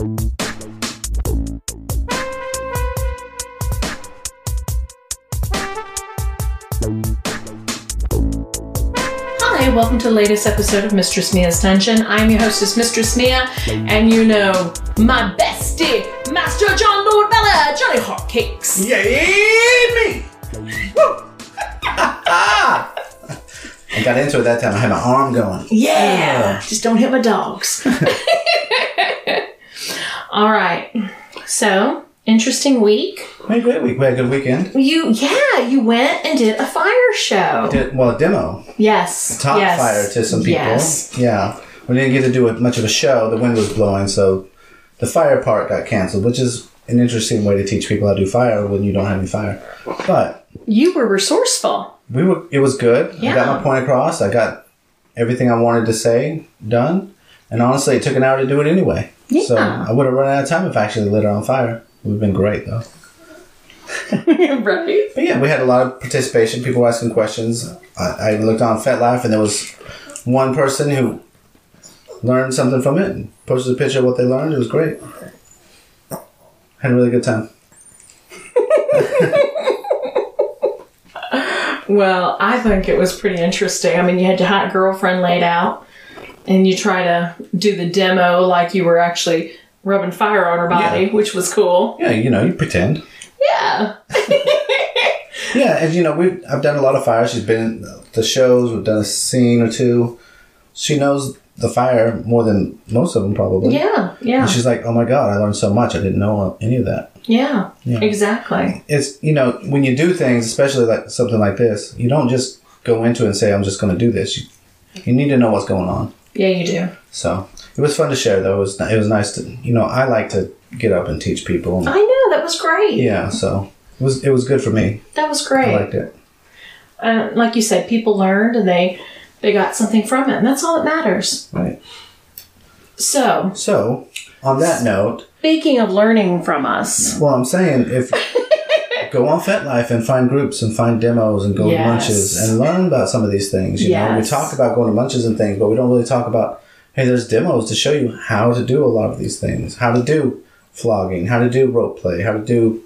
Hi, welcome to the latest episode of Mistress Mia's Dungeon. I'm your hostess, Mistress Mia, and you know my bestie, Master John Lord Bella, Johnny Hotcakes. Yay, me! Woo! I got into it that time. I had my arm going. Yeah, just don't hit my dogs. All right, so interesting week. We had a great week. We had a good weekend. You, yeah, you went and did a fire show. Did, well, a demo. Yes, A Top yes. fire to some people. Yes. Yeah. We didn't get to do much of a show. The wind was blowing, so the fire part got canceled, which is an interesting way to teach people how to do fire when you don't have any fire. But You were resourceful. we were. It was good. Yeah. I got my point across. I got everything I wanted to say done. And honestly, it took an hour to do it anyway. Yeah. So I would have run out of time if I actually lit it on fire. It would have been great, though. right? But yeah, we had a lot of participation. People were asking questions. I, I looked on FetLife, and there was one person who learned something from it and posted a picture of what they learned. It was great. Had a really good time. Well, I think it was pretty interesting. I mean, you had your hot girlfriend laid out, and you try to do the demo like you were actually rubbing fire on her body, Yeah. which was cool. Yeah, you know, you pretend. Yeah. Yeah, and you know, we I've done a lot of fire. She's been in the shows. We've done a scene or two. She knows the fire more than most of them probably. Yeah. Yeah. And she's like, "Oh my god, I learned so much. I didn't know any of that." Yeah. Yeah. Exactly. it's you know when you do things especially like something like this you don't just go into it and say i'm just going to do this you, you need to know what's going on Yeah, you do. so it was fun to share though it was it was nice to you know i like to get up and teach people and, I know that was great. yeah so it was it was good for me That was great. i liked it Uh, like you said, people learned and they they got something from it, and that's all that matters. right So, so on that note speaking of learning from us, well i'm saying if go on FetLife and find groups and find demos and go to Yes. lunches and learn about some of these things. You know, we talk about going to lunches and things, but we don't really talk about hey, there's demos to show you how to do a lot of these things, how to do flogging, how to do rope play, how to do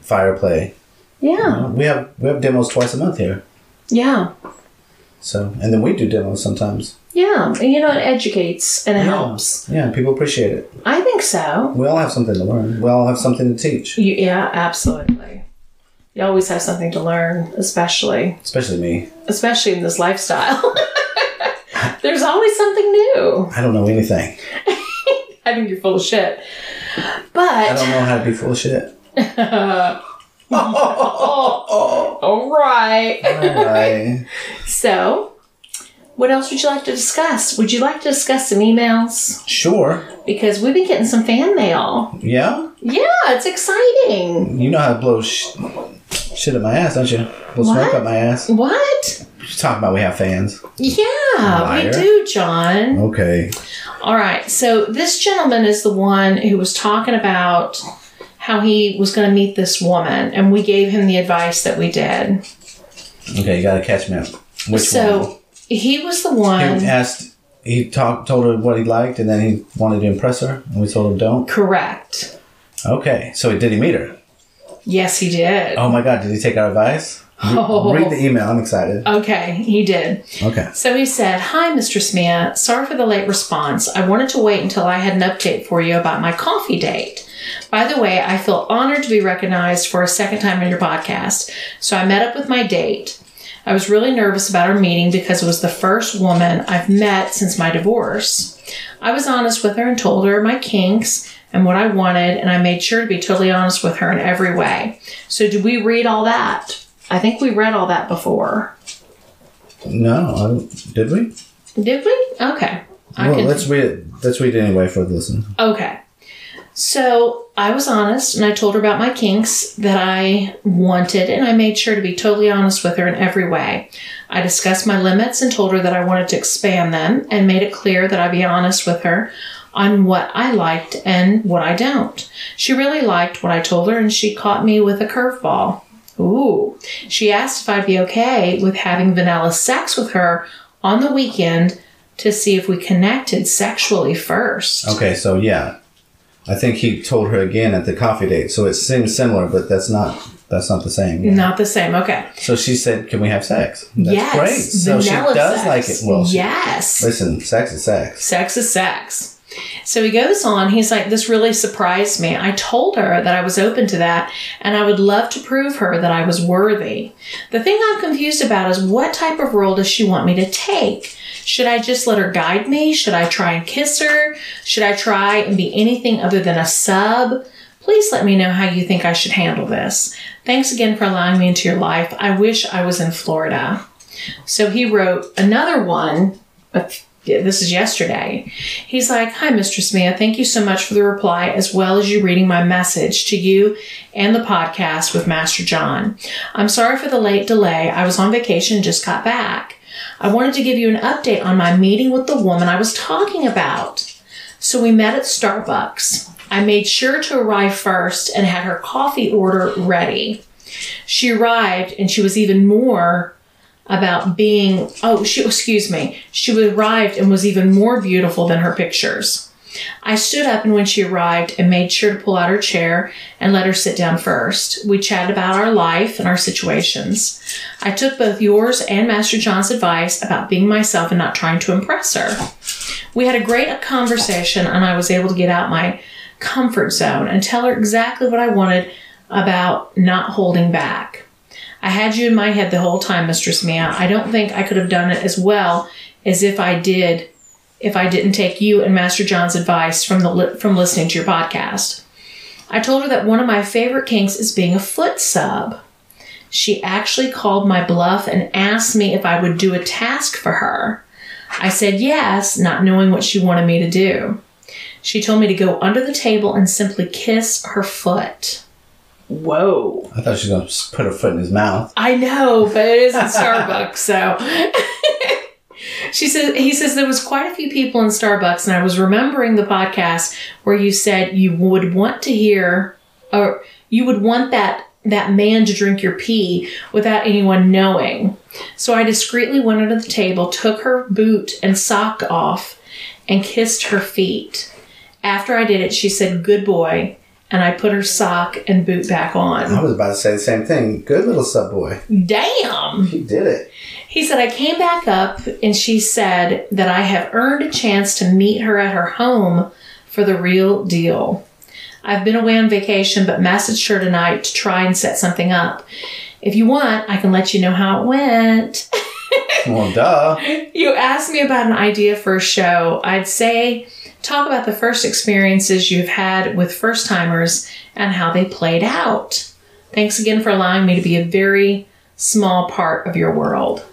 fire play. yeah, We have we have demos twice a month here. yeah, So and then we do demos sometimes. yeah. And you know, it educates and it Yeah. helps. Yeah, people appreciate it. I think so. We all have something to learn. We all have something to teach. You, yeah, absolutely. You always have something to learn, especially Especially me. especially in this lifestyle. There's always something new. I don't know anything. I think you're full of shit. But I don't know how to be full of shit. all right. Alright. So, what else would you like to discuss? Would you like to discuss some emails? Sure. Because we've been getting some fan mail. Yeah? Yeah, it's exciting. You know how to blow sh- shit up my ass, don't you? Blow smoke What? up my ass. What? Just talking about we have fans. Yeah, we do, John. Okay. All right. So this gentleman is the one who was talking about how he was going to meet this woman, and we gave him the advice that we did. Okay, you gotta catch me up. Which so one? he was the He one. asked. He talked, told her what he liked, and then he wanted to impress her, and we told him don't. Correct. Okay, so did he meet her? Yes, he did. Oh my God, did he take our advice? Oh. Read the email. I'm excited. Okay, he did. Okay. So he said, Hi, Mistress Mia. Sorry for the late response. I wanted to wait until I had an update for you about my coffee date. By the way, I feel honored to be recognized for a second time on your podcast. So I met up with my date. I was really nervous about our meeting because it was the first woman I've met since my divorce. I was honest with her and told her my kinks and what I wanted, and I made sure to be totally honest with her in every way. So, did we read all that? I think we read all that before. No, I did we? Did we? Okay. I well, can- let's read. Let's read anyway for the listen. Okay. So I was honest and I told her about my kinks that I wanted, and I made sure to be totally honest with her in every way. I discussed my limits and told her that I wanted to expand them and made it clear that I'd be honest with her on what I liked and what I don't. She really liked what I told her and she caught me with a curveball. Ooh. She asked if I'd be okay with having vanilla sex with her on the weekend to see if we connected sexually first. Okay, so yeah, I think he told her again at the coffee date, so it seems similar, but that's not that's not the same. Not the same. Okay. So she said, "Can we have sex?" That's yes. great. So she does sex. like it. Well, she- yes. listen, sex is sex. sex is sex. So he goes on, he's like, This really surprised me. I told her that I was open to that and I would love to prove her that I was worthy. The thing I'm confused about is what type of role does she want me to take? Should I just let her guide me? Should I try and kiss her? Should I try and be anything other than a sub? Please let me know how you think I should handle this. Thanks again for allowing me into your life. I wish I was in Florida. So he wrote another one. This is yesterday. He's like, Hi, Mistress Mia. Thank you so much for the reply, as well as you reading my message to you and the podcast with Master John. I'm sorry for the late delay. I was on vacation and just got back. I wanted to give you an update on my meeting with the woman I was talking about. So we met at Starbucks. I made sure to arrive first and had her coffee order ready. She arrived and she was even more about being oh she excuse me she arrived and was even more beautiful than her pictures. I stood up and when she arrived and made sure to pull out her chair and let her sit down first. We chatted about our life and our situations. I took both yours and master john's advice about being myself and not trying to impress her. We had a great conversation and i was able to get out my comfort zone and tell her exactly what i wanted about not holding back I had you in my head the whole time, Mistress Mia. I don't think I could have done it as well as if I did if I didn't take you and Master John's advice from the from listening to your podcast. I told her that one of my favorite kinks is being a foot sub. She actually called my bluff and asked me if I would do a task for her. I said yes, not knowing what she wanted me to do. She told me to go under the table and simply kiss her foot. Whoa. I thought she was going to put her foot in his mouth. I know, but it is in Starbucks, so. she says he says there was quite a few people in Starbucks, and I was remembering the podcast where you said you would want to hear, or you would want that that man to drink your pee without anyone knowing. So I discreetly went under the table, took her boot and sock off, and kissed her feet. After I did it, she said, "Good boy." And I put her sock and boot back on. I was about to say the same thing. Good little sub boy. Damn! He did it. He said, I came back up and she said that I have earned a chance to meet her at her home for the real deal. I've been away on vacation, but messaged her tonight to try and set something up. If you want, I can let you know how it went. Well, duh. you asked me about an idea for a show. I'd say talk about the first experiences you've had with first timers and how they played out. Thanks again for allowing me to be a very small part of your world.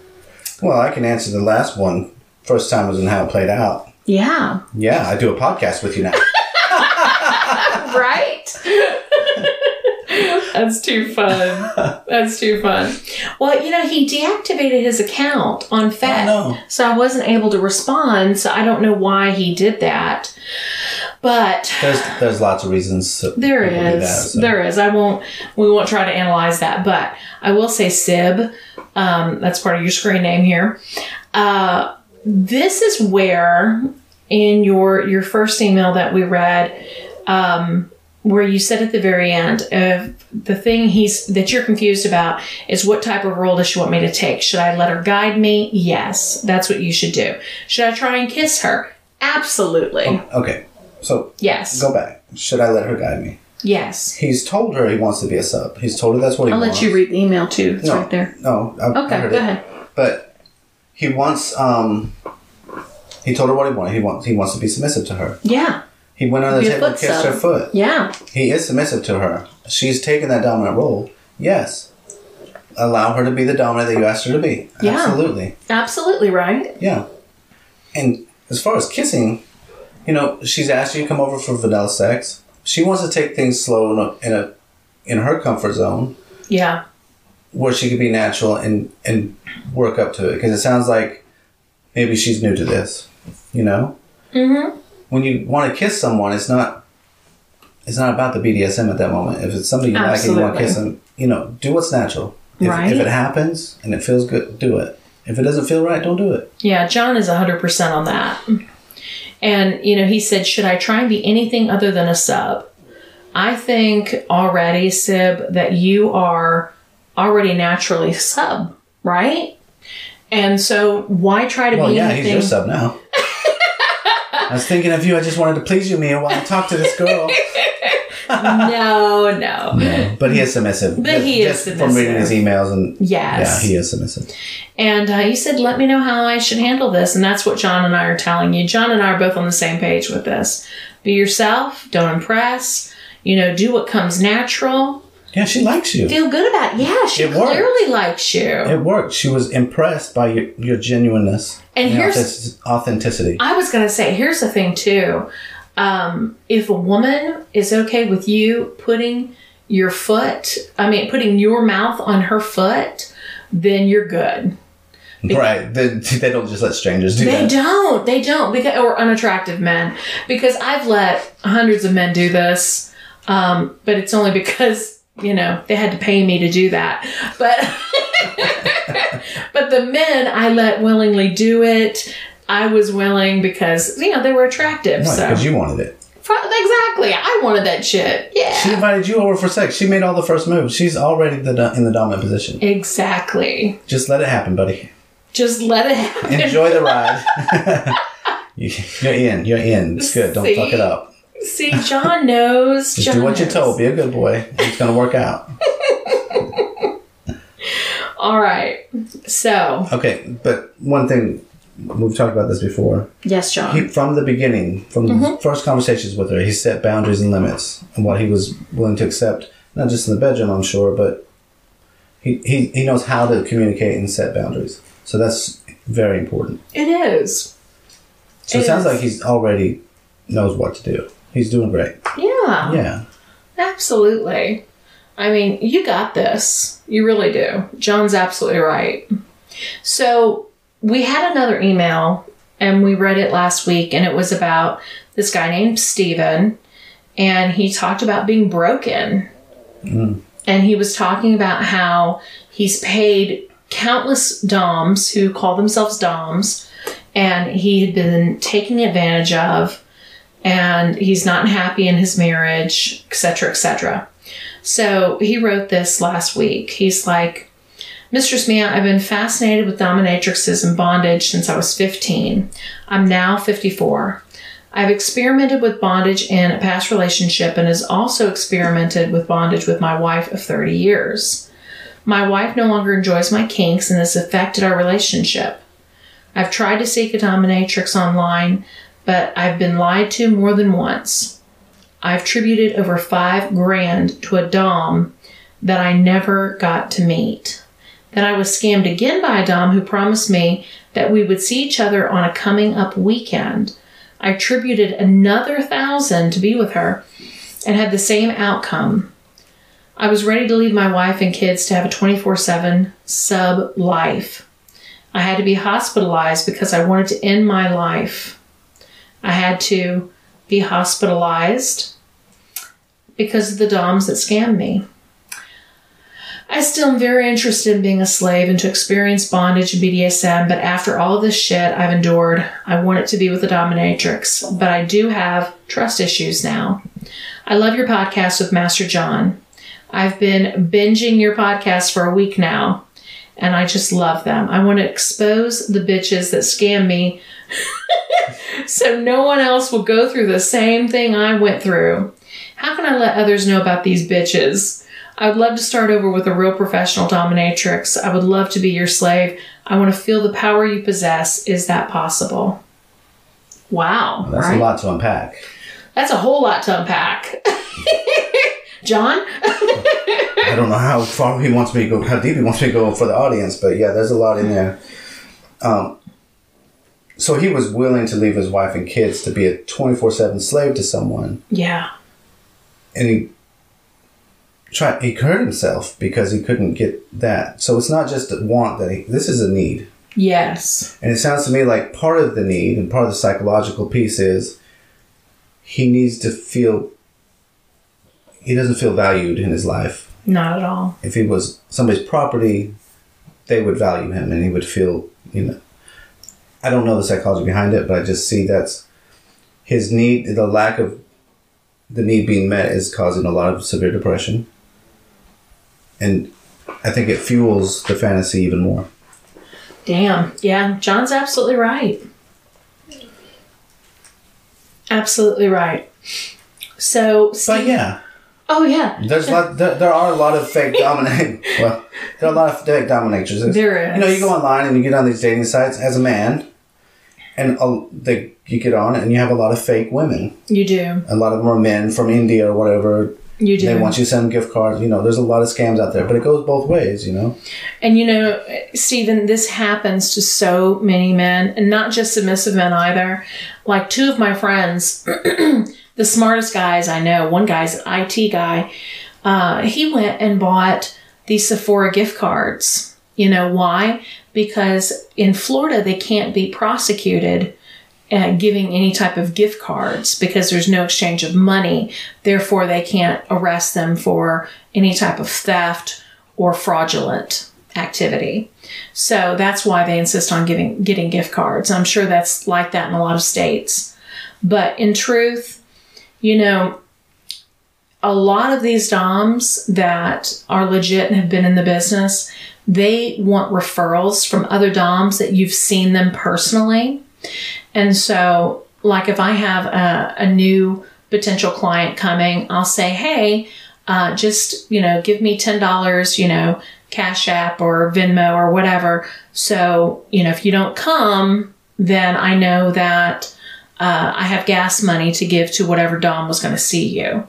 Well, I can answer the last one first timers and how it played out. Yeah. Yeah, I do a podcast with you now. That's too fun. That's too fun. Well, you know, he deactivated his account on know. So I wasn't able to respond. So I don't know why he did that. But There's there's lots of reasons. there is. that, so. There is. I won't we won't try to analyze that, but I will say Sib, um, that's part of your screen name here. Uh, this is where in your your first email that we read, um, where you said at the very end, of the thing he's that you're confused about is what type of role does she want me to take? Should I let her guide me? Yes, that's what you should do. Should I try and kiss her? Absolutely. Okay, so Yes. go back. Should I let her guide me? Yes. He's told her he wants to be a sub. He's told her that's what he wants. I'll let you read the email too. It's No. right there. No, I, I Okay, heard go it. ahead. But he wants. um He told her what he wanted. He wants. He wants to be submissive to her. Yeah. He went under the table and kissed sub. her foot. Yeah. He is submissive to her. She's taken that dominant role. Yes. Allow her to be the dominant that you asked her to be. Yeah. Absolutely. Absolutely right. Yeah. And as far as kissing, you know, she's asked you to come over for vanilla sex. She wants to take things slow in a, in a in her comfort zone Yeah. where she could be natural and and work up to it because it sounds like maybe she's new to this. You know, Mm-hmm. When you want to kiss someone, it's not it's not about the BDSM at that moment. If it's somebody you like and you want to kiss them, you know, do what's natural. If, Right. if it happens and it feels good, do it. If it doesn't feel right, don't do it. Yeah. John is hundred percent on that. And, you know, he said, Should I try and be anything other than a sub? I think already, Sib, that you are already naturally sub, right? And so why try to Well, be yeah, anything? he's your sub now. I was thinking of you. I just wanted to please you, Mia, while I talk to this girl. no, no. no. But he is submissive. But Just- he is just from reading his emails and Yes. yeah, he is submissive. And uh, you said, let me know how I should handle this. And that's what John and I are telling you. John and I are both on the same page with this. Be yourself, don't impress, you know, do what comes natural. Yeah, she likes you. Feel good about it. Yeah, she It worked. clearly likes you. It worked. She was impressed by your, your genuineness And here's- authenticity. I was going to say, here's the thing, too. Um, if a woman is okay with you putting your foot, I mean, putting your mouth on her foot, then you're good. right. They, they don't just let strangers do They that. don't. They don't. Because or unattractive men. Because I've let hundreds of men do this, um, but it's only because you know they had to pay me to do that. But but the men I let willingly do it. I was willing because you know they were attractive. Right, so because you wanted it. Exactly, I wanted that shit. Yeah. She invited you over for sex. She made all the first moves. She's already the, in the dominant position. exactly. Just let it happen, buddy. Just let it happen. Enjoy the ride. You- You're in. You're in. It's good. Don't See? fuck it up. See, John knows. Just John do what you're told. Be a good boy. It's gonna work out. All right. So Okay, but one thing we've talked about this before. yes, John. He, from the beginning, from Mm-hmm. the first conversations with her, he set boundaries and limits and what he was willing to accept, not just in the bedroom, I'm sure, but he, he, he knows how to communicate and set boundaries. So that's very important. It is. So it, It sounds is. like he's already knows what to do. He's doing great. Yeah. Yeah. Absolutely. I mean, you got this. You really do. John's absolutely right. So, we had another email and we read it last week, and it was about this guy named Steven, and he talked about being broken. Mm. And he was talking about how he's paid countless Doms who call themselves Doms, and he had been taken advantage of and he's not happy in his marriage, etc., etc. So he wrote this last week. He's like, Mistress Mia, I've been fascinated with dominatrixes and bondage since I was 15. I'm now 54. I've experimented with bondage in a past relationship and has also experimented with bondage with my wife of 30 years. My wife no longer enjoys my kinks and has affected our relationship. I've tried to seek a dominatrix online, but I've been lied to more than once. I've tributed over five grand to a Dom that I never got to meet. Then I was scammed again by a Dom who promised me that we would see each other on a coming up weekend. I tributed another thousand to be with her and had the same outcome. I was ready to leave my wife and kids to have a 24 7 sub life. I had to be hospitalized because I wanted to end my life. I had to be hospitalized because of the DOMs that scammed me. I still am very interested in being a slave and to experience bondage and BDSM, but after all this shit I've endured, I want it to be with a dominatrix. But I do have trust issues now. I love your podcast with Master John. I've been binging your podcast for a week now, and I just love them. I want to expose the bitches that scam me so no one else will go through the same thing I went through. How can I let others know about these bitches? I would love to start over with a real professional dominatrix. I would love to be your slave. I want to feel the power you possess. Is that possible? Wow. That's right? a lot to unpack. That's a whole lot to unpack. John? I don't know how far he wants me to go, how deep he wants me to go for the audience, but yeah, there's a lot in there. Um, so he was willing to leave his wife and kids to be a 24 7 slave to someone, yeah. and he tried, he hurt himself because he couldn't get that. So it's not just a want that he, this is a need. Yes. And it sounds to me like part of the need and part of the psychological piece is he needs to feel, he doesn't feel valued in his life. Not at all. if he was somebody's property, they would value him and he would feel, you know. I don't know the psychology behind it, but I just see that's his need, the lack of the need being met, is causing a lot of severe depression, and I think it fuels the fantasy even more. Damn. Yeah, John's absolutely right. Absolutely right. So, But yeah, oh yeah, there's a lot. There, there are a lot of fake dominate. well, there are a lot of fake dominatrixes. There is. You know, you go online and you get on these dating sites as a man, and uh, they you get on and you have a lot of fake women. you do, A lot of them are men from India or whatever. you do. They want you to send gift cards. You know, there's a lot of scams out there, but it goes both ways. You know. And you know, Steven, this happens to so many men, and not just submissive men either. Like two of my friends, the smartest guys I know, one guy's an IT guy, uh, he went and bought these Sephora gift cards. You know why? Because in Florida, they can't be prosecuted uh, giving any type of gift cards because there's no exchange of money. Therefore, they can't arrest them for any type of theft or fraudulent activity. So that's why they insist on giving getting gift cards. I'm sure that's like that in a lot of states. But in truth, you know, a lot of these DOMs that are legit and have been in the business, they want referrals from other DOMs that you've seen them personally. And so, like if I have a, a new potential client coming, I'll say, hey, uh, just, you know, give me $10, you know, Cash App or Venmo or whatever. So, you know, if you don't come, then I know that uh, I have gas money to give to whatever Dom was going to see you.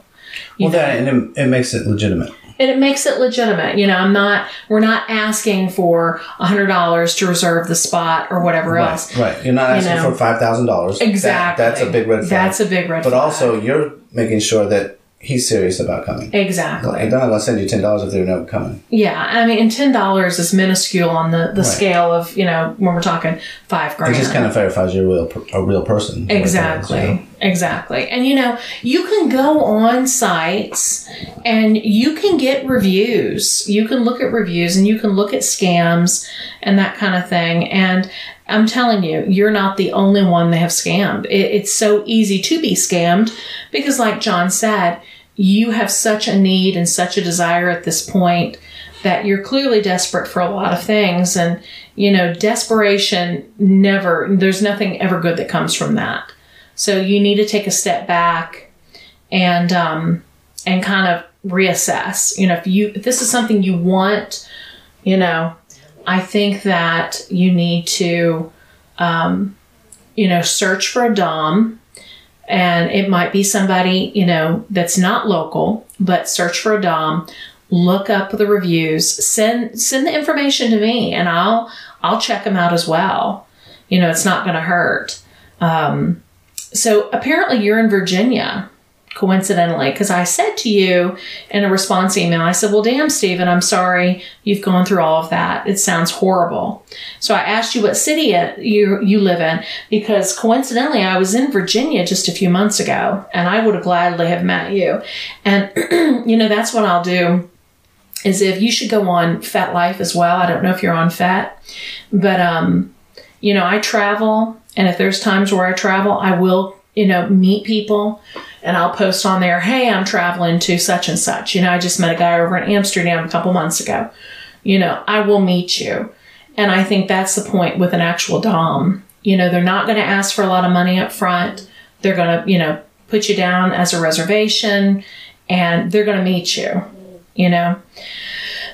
Well, that and it, it makes it legitimate. And it makes it legitimate. You know, I'm not, we're not asking for $100 to reserve the spot or whatever else. Right, right. You're not asking know. for five thousand dollars. Exactly. that's a big red flag. That's a big red but flag. also, you're making sure that he's serious about coming. Exactly. They're not going to send you ten dollars if they're not coming. Yeah, I mean, and ten dollars is minuscule on the, the scale of you know when we're talking five grand. It just kind of verifies you're a real a real person. Exactly. Exactly. And you know, you can go on sites and you can get reviews. You can look at reviews and you can look at scams and that kind of thing. And I'm telling you, you're not the only one they have scammed. It, it's so easy to be scammed because, like John said, you have such a need and such a desire at this point that you're clearly desperate for a lot of things. And, you know, desperation never, there's nothing ever good that comes from that. So you need to take a step back and um, and kind of reassess. You know, if you if this is something you want, you know, I think that you need to, um, you know, search for a dom, and it might be somebody you know that's not local, but search for a dom. Look up the reviews. Send send the information to me, and I'll I'll check them out as well. You know, it's not going to hurt. Um, so apparently you're in Virginia, coincidentally, because I said to you in a response email, I said, Well, damn, Steven, I'm sorry you've gone through all of that. It sounds horrible. So I asked you what city you, you live in, because coincidentally I was in Virginia just a few months ago, and I would have gladly have met you. And, you know, that's what I'll do. Is if you should go on FetLife as well. I don't know if you're on Fat, but um, you know, I travel, and if there's times where I travel, I will, you know, meet people and I'll post on there, hey, I'm traveling to such and such. You know, I just met a guy over in Amsterdam a couple months ago. You know, I will meet you. And I think that's the point with an actual Dom. You know, they're not going to ask for a lot of money up front. They're going to, you know, put you down as a reservation and they're going to meet you, you know.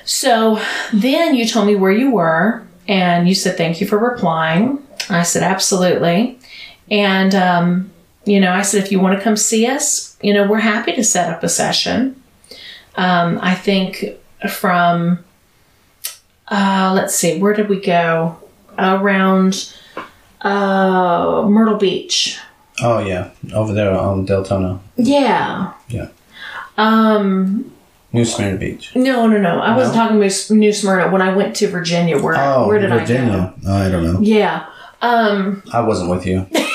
So then you told me where you were and you said, thank you for replying. I said, absolutely. And, um, you know, I said, if you want to come see us, you know, we're happy to set up a session. Um, I think from, uh, let's see, where did we go? Around uh, Myrtle Beach. Oh yeah, over there on Deltona, Yeah. Yeah. Um, New Smyrna Beach. no, no, no. I wasn't talking about New Smyrna when I went to Virginia. Where, Oh, where did I go? Virginia. Oh, I don't know. Yeah. Um, I wasn't with you.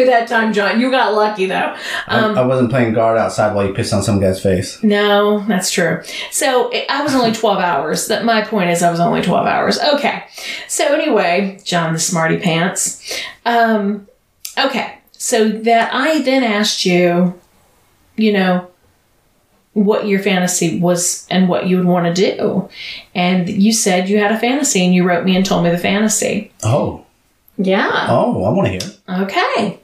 you were with me that time, John. You got lucky though. Um, I, I wasn't playing guard outside while you pissed on some guy's face. no, that's true. So it- I was only 12 hours. That my point is I was only 12 hours. Okay. So anyway, John the smarty pants. Um, okay. so that I then asked you, you know, what your fantasy was and what you would want to do. And you said you had a fantasy and you wrote me and told me the fantasy. Oh, Yeah. oh, I want to hear. Okay.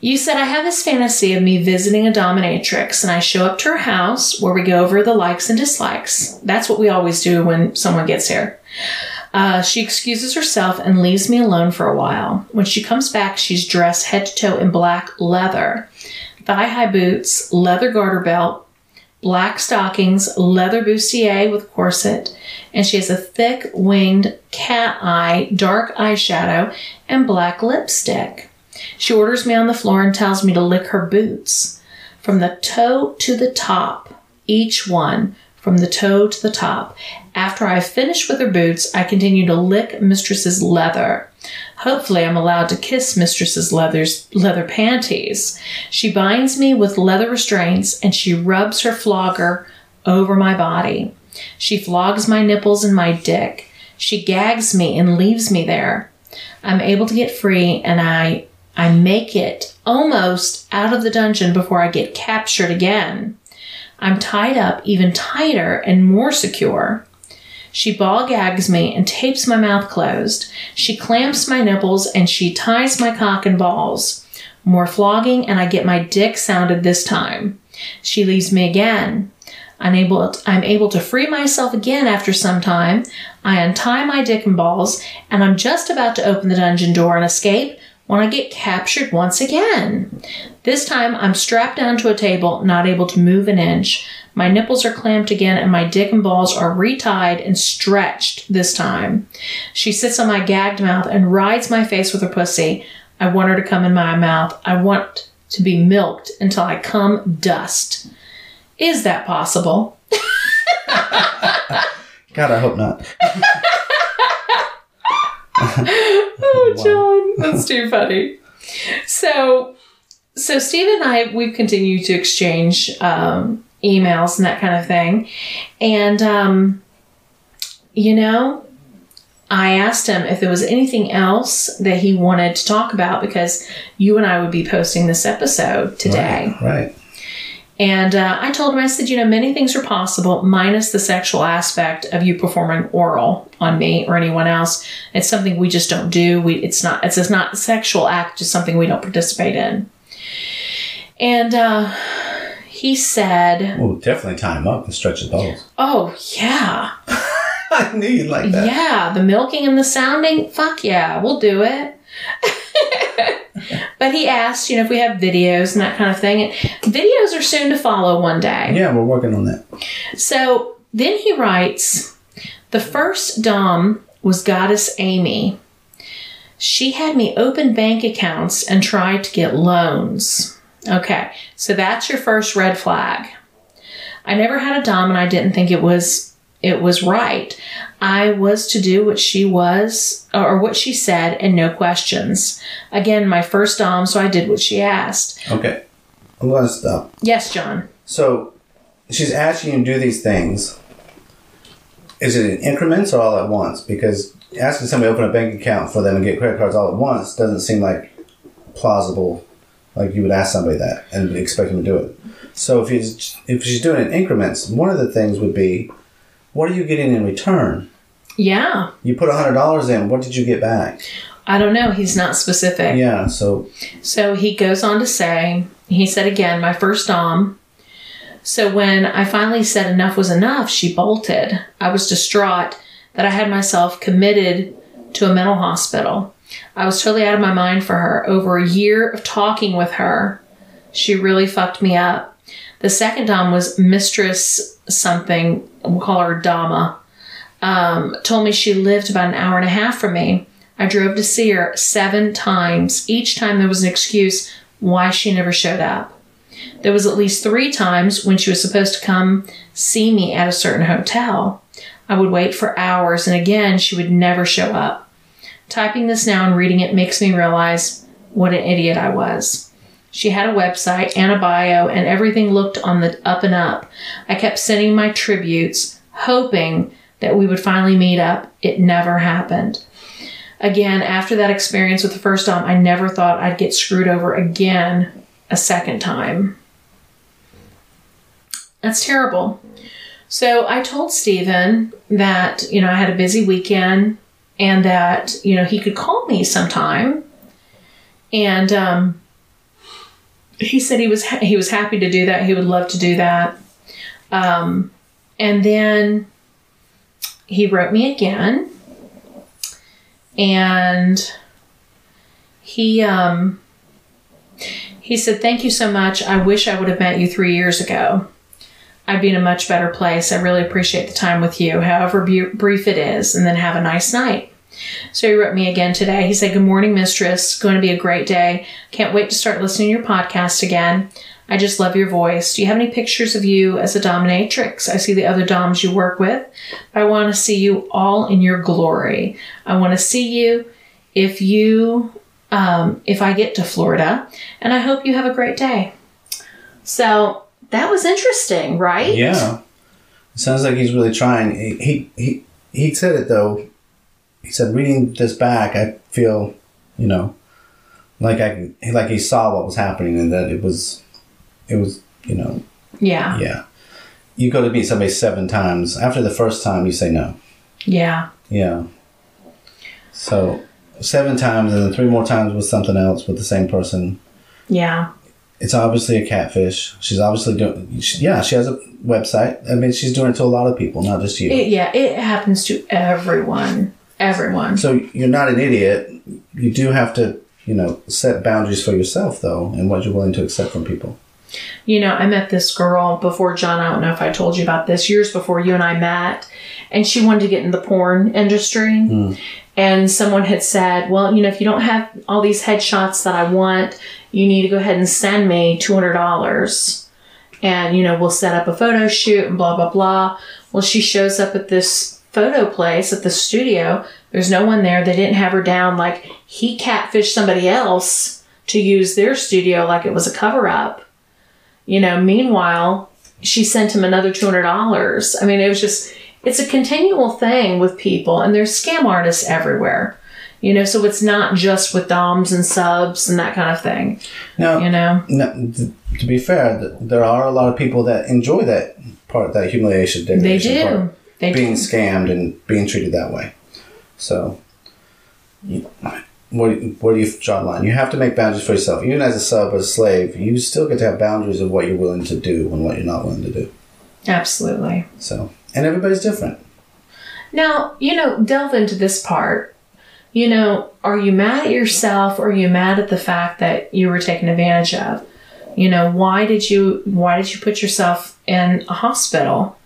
You said I have this fantasy of me visiting a dominatrix and I show up to her house where we go over the likes and dislikes. That's what we always do when someone gets here. Uh, she excuses herself and leaves me alone for a while. When she comes back, she's dressed head to toe in black leather, thigh high boots, leather garter belt, black stockings, leather bustier with corset, and she has a thick winged cat eye, dark eyeshadow, and black lipstick. She orders me on the floor and tells me to lick her boots from the toe to the top, each one from the toe to the top. After I finish with her boots, I continue to lick Mistress's leather. Hopefully, I'm allowed to kiss Mistress's leather's leather panties. She binds me with leather restraints and she rubs her flogger over my body. She flogs my nipples and my dick. She gags me and leaves me there. I'm able to get free and I I make it almost out of the dungeon before I get captured again. I'm tied up even tighter and more secure. She ball gags me and tapes my mouth closed. She clamps my nipples and she ties my cock and balls. More flogging and I get my dick sounded this time. She leaves me again. I'm able, I'm able to free myself again after some time. I untie my dick and balls and I'm just about to open the dungeon door and escape when I get captured once again. This time I'm strapped down to a table, not able to move an inch. My nipples are clamped again and my dick and balls are retied and stretched this time. She sits on my gagged mouth and rides my face with her pussy. I want her to come in my mouth. I want to be milked until I come dust. Is that possible? God, I hope not. Oh, John, that's too funny. So, so Steve and I, we've continued to exchange um, emails and that kind of thing, and um, you know, I asked him if there was anything else that he wanted to talk about because you and I would be posting this episode today. Right. right. And uh, I told him, I said, you know, many things are possible, minus the sexual aspect of you performing oral on me or anyone else. It's something we just don't do. We, it's not, it's just not a sexual act, just something we don't participate in. And uh, he said, Well, definitely tie him up and stretch his balls. oh, yeah. I knew you'd like that. Yeah, the milking and the sounding, fuck yeah, we'll do it. but he asked, you know, if we have videos and that kind of thing. And videos are soon to follow one day. Yeah, we're working on that. So then he writes The first Dom was Goddess Amy. She had me open bank accounts and try to get loans. Okay, so that's your first red flag. I never had a Dom and I didn't think it was it was right. I was to do what she was or what she said and no questions. Again, my first Dom, so I did what she asked. Okay. I'm going to stop. Yes, John. So, she's asking you to do these things. Is it in increments or all at once? Because asking somebody to open a bank account for them and get credit cards all at once doesn't seem like plausible. Like you would ask somebody that and expect them to do it. So if he's if she's doing it in increments, one of the things would be, what are you getting in return? Yeah. You put hundred dollars in. What did you get back? I don't know. He's not specific. Yeah. So So he goes on to say, he said again, my first Dom. So when I finally said enough was enough, she bolted. I was distraught that I had myself committed to a mental hospital. I was totally out of my mind for her. Over a year of talking with her, she really fucked me up. The second Dom was Mistress something, we'll call her Dama. Um, told me she lived about an hour and a half from me. I drove to see her seven times. Each time there was an excuse why she never showed up. There was at least three times when she was supposed to come see me at a certain hotel. I would wait for hours, and again, she would never show up. Typing this now and reading it makes me realize what an idiot I was. She had a website and a bio, and everything looked on the up and up. I kept sending my tributes, hoping that we would finally meet up. It never happened. Again, after that experience with the first Dom, I never thought I'd get screwed over again a second time. That's terrible. So I told Steven that, you know, I had a busy weekend and that, you know, he could call me sometime. And um, he said he was ha- he was happy to do that. He would love to do that. Um, and then he wrote me again, and he um, he said, "Thank you so much. I wish I would have met you three years ago. I'd be in a much better place. I really appreciate the time with you, however bu- brief it is, and then have a nice night." So he wrote me again today. He said, Good morning, mistress. Going to be a great day. Can't wait to start listening to your podcast again. I just love your voice. Do you have any pictures of you as a dominatrix? I see the other doms you work with, I want to see you all in your glory. I want to see you if you, um, if I get to Florida, and I hope you have a great day. So that was interesting, right? Yeah. It sounds like he's really trying. He, he, he said it though. He said, reading this back, I feel, you know, like I, like he saw what was happening and that it was, it was, you know, Yeah. yeah. You go to meet somebody seven times. After the first time, you say no. Yeah. Yeah. So seven times and then three more times with something else with the same person. Yeah. It's obviously a catfish. She's obviously doing. She, yeah, she has a website. I mean, she's doing it to a lot of people, not just you. It, yeah. It happens to everyone. Everyone. so you're not an idiot. You do have to, you know, set boundaries for yourself though, and what you're willing to accept from people. You know, I met this girl before John. I don't know if I told you about this years before you and I met, and she wanted to get in the porn industry. Hmm. And someone had said, Well, you know, if you don't have all these headshots that I want, you need to go ahead and send me $200. And, you know, we'll set up a photo shoot and blah, blah, blah. Well, she shows up at this photo place at the studio. There's no one there. They didn't have her down. Like, he catfished somebody else to use their studio like it was a cover up. You know, meanwhile, she sent him another $200. I mean, it was just, it's a continual thing with people, and there's scam artists everywhere. You know, so it's not just with DOMs and subs and that kind of thing. Now, You know? no, th- to be fair, th- there are a lot of people that enjoy that part, that humiliation, They do. part. They being do. scammed and being treated that way. So, you, where, where do you draw the line? You have to make boundaries for yourself. Even as a sub or a slave, you still get to have boundaries of what you're willing to do and what you're not willing to do. Absolutely. So, and everybody's different. Now, you know, delve into this part. You know, are you mad at yourself or are you mad at the fact that you were taken advantage of? You know, why did you why did you put yourself in a hospital?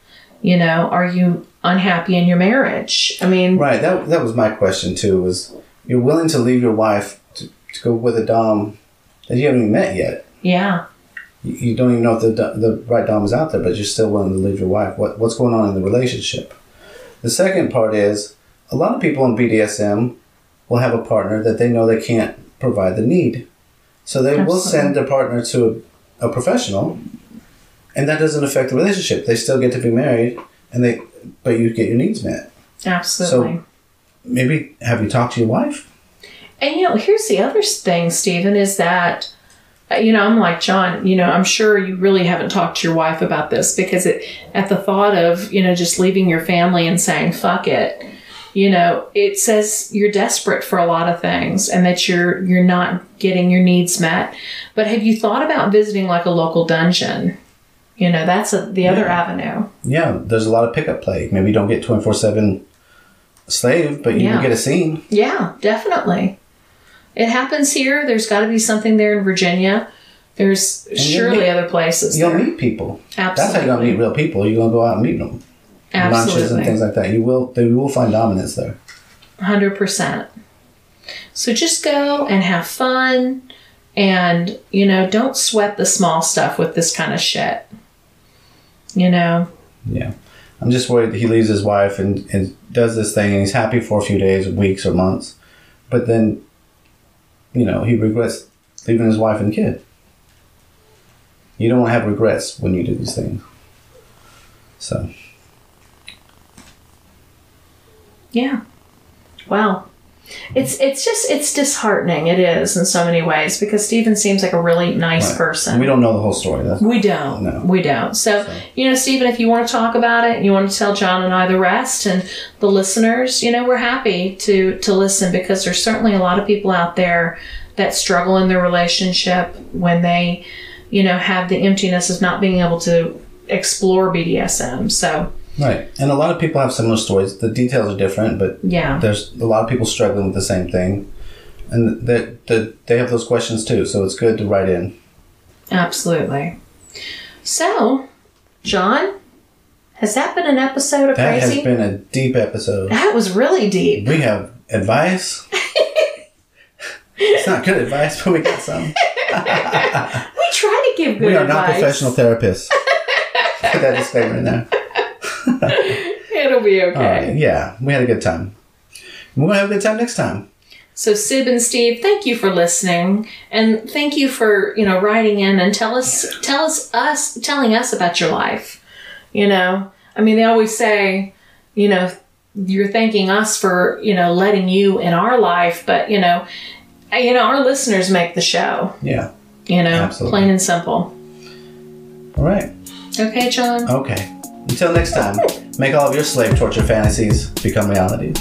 You know, are you unhappy in your marriage? I mean, Right. That that was my question too. Was you're willing to leave your wife to, to go with a dom that you haven't even met yet? yeah. You, you don't even know if the the right dom is out there, but you're still willing to leave your wife. What what's going on in the relationship? The second part is a lot of people in BDSM will have a partner that they know they can't provide the need, so they will send their partner to a, a professional, and that doesn't affect the relationship. They still get to be married, and they but you get your needs met. Absolutely. So Maybe have you talked to your wife? And you know, here's the other thing, Steven, is that uh, you know, I'm like John. You know, I'm sure you really haven't talked to your wife about this because it, at the thought of you know just leaving your family and saying fuck it, you know, it says you're desperate for a lot of things and that you're you're not getting your needs met. But have you thought about visiting like a local dungeon? You know, that's a, the other Yeah. avenue. Yeah, there's a lot of pickup play. Maybe you don't get twenty four seven slave, but you Yeah. get a scene. Yeah, definitely. It happens here. There's got to be something there in Virginia. There's surely meet- other places. You'll there. meet people. That's Absolutely. how you're gonna meet real people. You're gonna go out and meet them. absolutely. Lunches and things like that. You will. They will find dominance there. 100%. So just go and have fun and, you know, don't sweat the small stuff with this kind of shit. You know? Yeah. I'm just worried that he leaves his wife and, and does this thing and he's happy for a few days, weeks, or months, but then, you know, he regrets leaving his wife and kid. You don't want to have regrets when you do these things. So, Yeah. Wow. It's it's just it's disheartening. It is in so many ways because Steven seems like a really nice Right. person. We don't know the whole story. That's We don't. No. We don't. So, So- you know, Steven, if you want to talk about it, and you want to tell John and I the rest, and the listeners, you know, we're happy to to listen because there's certainly a lot of people out there that struggle in their relationship when they, you know, have the emptiness of not being able to explore BDSM. So, right. And a lot of people have similar stories. The details are different, but yeah, there's a lot of people struggling with the same thing, and they they they have those questions too. So it's good to write in. absolutely. So, John, has that been an episode of That Crazy? That has been a deep episode. that was really deep. We have advice. it's not good advice, but we got some. We try to give good we are advice. not professional therapists. Put that disclaimer in there. It'll be okay. right, yeah, we had a good time. We're gonna have a good time next time. So Sib and Steve, thank you for listening, and thank you for you know writing in and tell us tell us us telling us about your life. You know, I mean, they always say, you know, you're thanking us for you know letting you in our life, but you know, you know our listeners make the show. Yeah. You know, Absolutely. plain and simple. All right. Okay, John. Okay. Until next time, make all of your slave torture fantasies become realities.